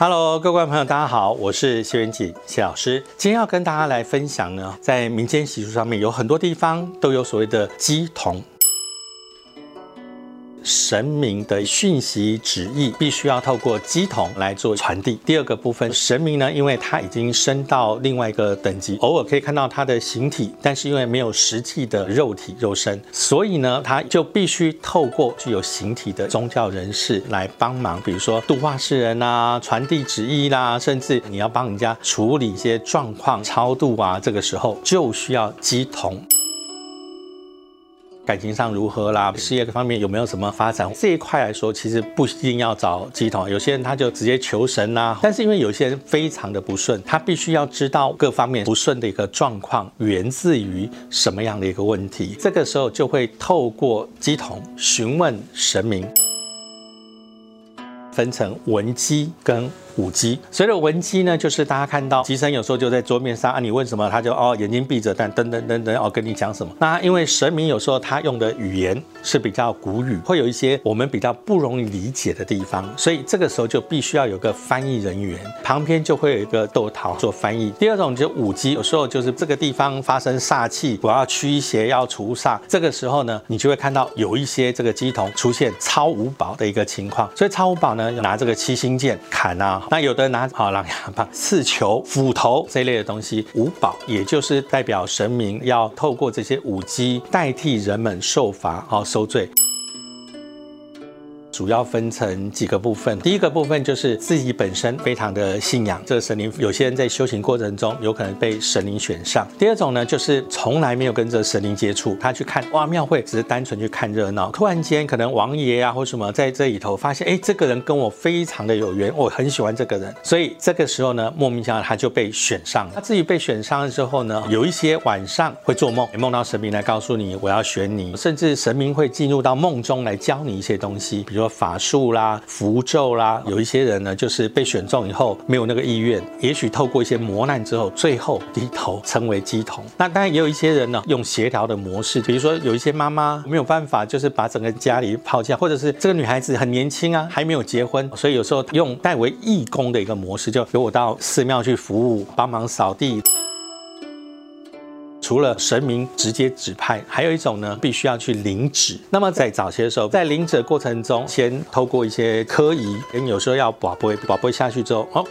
Hello，各位朋友，大家好，我是谢元锦谢老师。今天要跟大家来分享呢，在民间习俗上面有很多地方都有所谓的鸡同。神明的讯息旨意必须要透过机筒来做传递。第二个部分，神明呢，因为他已经升到另外一个等级，偶尔可以看到他的形体，但是因为没有实际的肉体肉身，所以呢，他就必须透过具有形体的宗教人士来帮忙，比如说度化世人啊，传递旨意啦，甚至你要帮人家处理一些状况、超度啊，这个时候就需要机筒。感情上如何啦？事业方面有没有什么发展？这一块来说，其实不一定要找鸡桶，有些人他就直接求神啦。但是因为有些人非常的不顺，他必须要知道各方面不顺的一个状况源自于什么样的一个问题，这个时候就会透过鸡桶询问神明，分成文鸡跟。五鸡，所以的文鸡呢，就是大家看到鸡神有时候就在桌面上啊，你问什么，他就哦眼睛闭着，但噔噔噔噔哦跟你讲什么。那因为神明有时候他用的语言是比较古语，会有一些我们比较不容易理解的地方，所以这个时候就必须要有个翻译人员，旁边就会有一个豆桃做翻译。第二种就五鸡，有时候就是这个地方发生煞气，我要驱邪要除煞，这个时候呢，你就会看到有一些这个鸡童出现超五宝的一个情况，所以超五宝呢拿这个七星剑砍啊。那有的拿好狼牙棒、刺球、斧头这类的东西，五宝也就是代表神明要透过这些武机代替人们受罚、好受罪。主要分成几个部分，第一个部分就是自己本身非常的信仰这个神灵，有些人在修行过程中有可能被神灵选上。第二种呢，就是从来没有跟这神灵接触，他去看哇庙会，只是单纯去看热闹，突然间可能王爷啊或什么在这里头发现，哎，这个人跟我非常的有缘，我很喜欢这个人，所以这个时候呢，莫名其妙他就被选上了。他自己被选上了之后呢，有一些晚上会做梦，梦到神明来告诉你我要选你，甚至神明会进入到梦中来教你一些东西，比如法术啦、符咒啦，有一些人呢，就是被选中以后没有那个意愿，也许透过一些磨难之后，最后低头成为鸡童。那当然也有一些人呢，用协调的模式，比如说有一些妈妈没有办法，就是把整个家里抛下，或者是这个女孩子很年轻啊，还没有结婚，所以有时候用代为义工的一个模式，就由我到寺庙去服务，帮忙扫地。除了神明直接指派，还有一种呢，必须要去领旨。那么在早些的时候，在领旨过程中，先透过一些科仪，有时候要把杯，把杯下去之后，哦。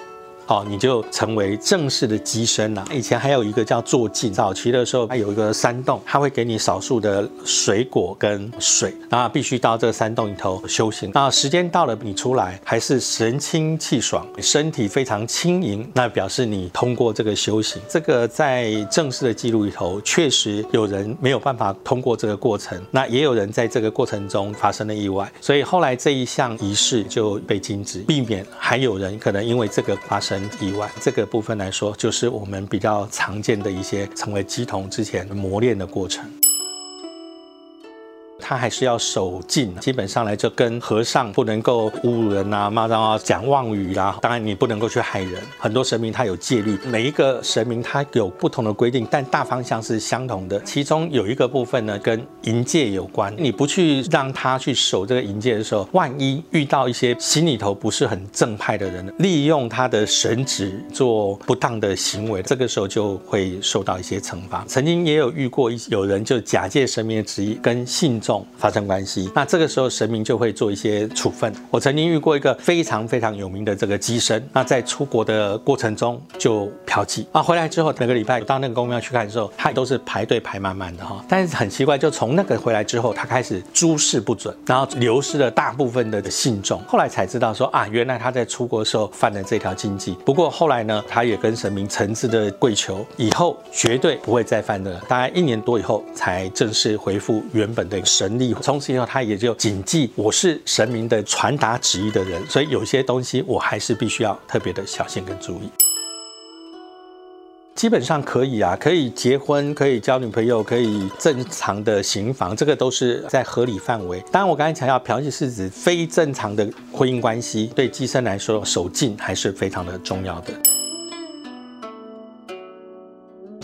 好，你就成为正式的机身了。以前还有一个叫坐镜，早期的时候它有一个山洞，它会给你少数的水果跟水，那必须到这个山洞里头修行。那时间到了，你出来还是神清气爽，身体非常轻盈，那表示你通过这个修行。这个在正式的记录里头，确实有人没有办法通过这个过程，那也有人在这个过程中发生了意外，所以后来这一项仪式就被禁止，避免还有人可能因为这个发生。以外，这个部分来说，就是我们比较常见的一些成为鸡童之前磨练的过程。他还是要守禁，基本上来就跟和尚不能够侮辱人呐、骂脏话、讲妄语啦。当然你不能够去害人。很多神明他有戒律，每一个神明他有不同的规定，但大方向是相同的。其中有一个部分呢，跟淫戒有关。你不去让他去守这个淫戒的时候，万一遇到一些心里头不是很正派的人，利用他的神职做不当的行为，这个时候就会受到一些惩罚。曾经也有遇过一有人就假借神明的旨意跟信众。发生关系，那这个时候神明就会做一些处分。我曾经遇过一个非常非常有名的这个机身，那在出国的过程中就嫖妓啊，回来之后每个礼拜到那个公庙去看的时候，他都是排队排满满的哈。但是很奇怪，就从那个回来之后，他开始诸事不准，然后流失了大部分的信众。后来才知道说啊，原来他在出国的时候犯了这条禁忌。不过后来呢，他也跟神明诚挚的跪求，以后绝对不会再犯的。大概一年多以后，才正式恢复原本的神。力从此以后，他也就谨记我是神明的传达旨意的人，所以有些东西我还是必须要特别的小心跟注意。基本上可以啊，可以结婚，可以交女朋友，可以正常的行房，这个都是在合理范围。当然，我刚才强调，嫖妓是指非正常的婚姻关系，对机身来说，守禁还是非常的重要的。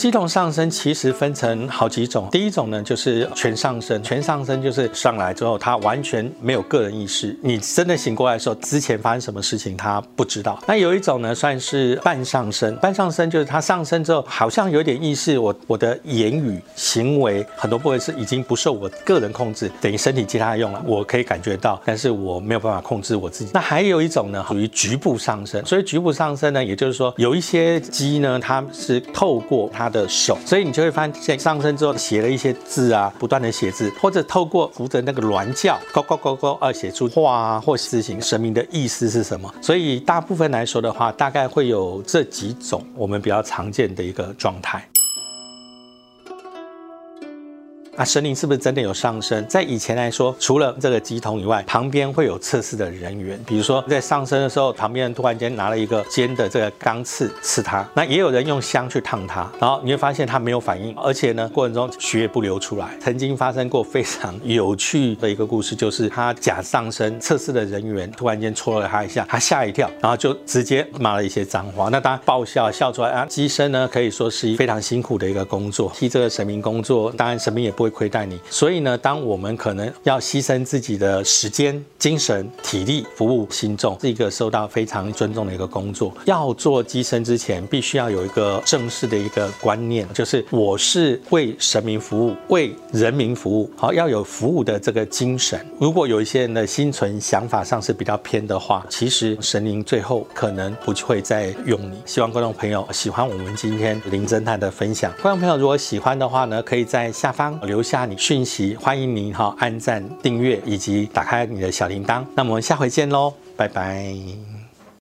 鸡同上升其实分成好几种，第一种呢就是全上升，全上升就是上来之后他完全没有个人意识，你真的醒过来的时候，之前发生什么事情他不知道。那有一种呢算是半上升，半上升就是他上升之后好像有点意识，我我的言语行为很多部分是已经不受我个人控制，等于身体其他用了，我可以感觉到，但是我没有办法控制我自己。那还有一种呢属于局部上升，所以局部上升呢，也就是说有一些肌呢，它是透过它的手，所以你就会发现上身之后写了一些字啊，不断的写字，或者透过扶着那个鸾叫，勾勾勾勾啊，写出话啊或事情，神明的意思是什么？所以大部分来说的话，大概会有这几种我们比较常见的一个状态。那神灵是不是真的有上身？在以前来说，除了这个鸡童以外，旁边会有测试的人员，比如说在上身的时候，旁边人突然间拿了一个尖的这个钢刺刺他，那也有人用香去烫他，然后你会发现他没有反应，而且呢过程中血不流出来。曾经发生过非常有趣的一个故事，就是他假上身测试的人员突然间戳了他一下，他吓一跳，然后就直接骂了一些脏话。那当然爆笑笑出来啊，鸡身呢可以说是非常辛苦的一个工作，替这个神明工作，当然神明也不。会亏待你，所以呢，当我们可能要牺牲自己的时间、精神、体力服务心众，是一个受到非常尊重的一个工作。要做机身之前，必须要有一个正式的一个观念，就是我是为神明服务、为人民服务，好要有服务的这个精神。如果有一些人的心存想法上是比较偏的话，其实神灵最后可能不会再用你。希望观众朋友喜欢我们今天林侦探的分享。观众朋友如果喜欢的话呢，可以在下方。留下你讯息，欢迎您哈按赞、订阅以及打开你的小铃铛。那我们下回见喽，拜拜。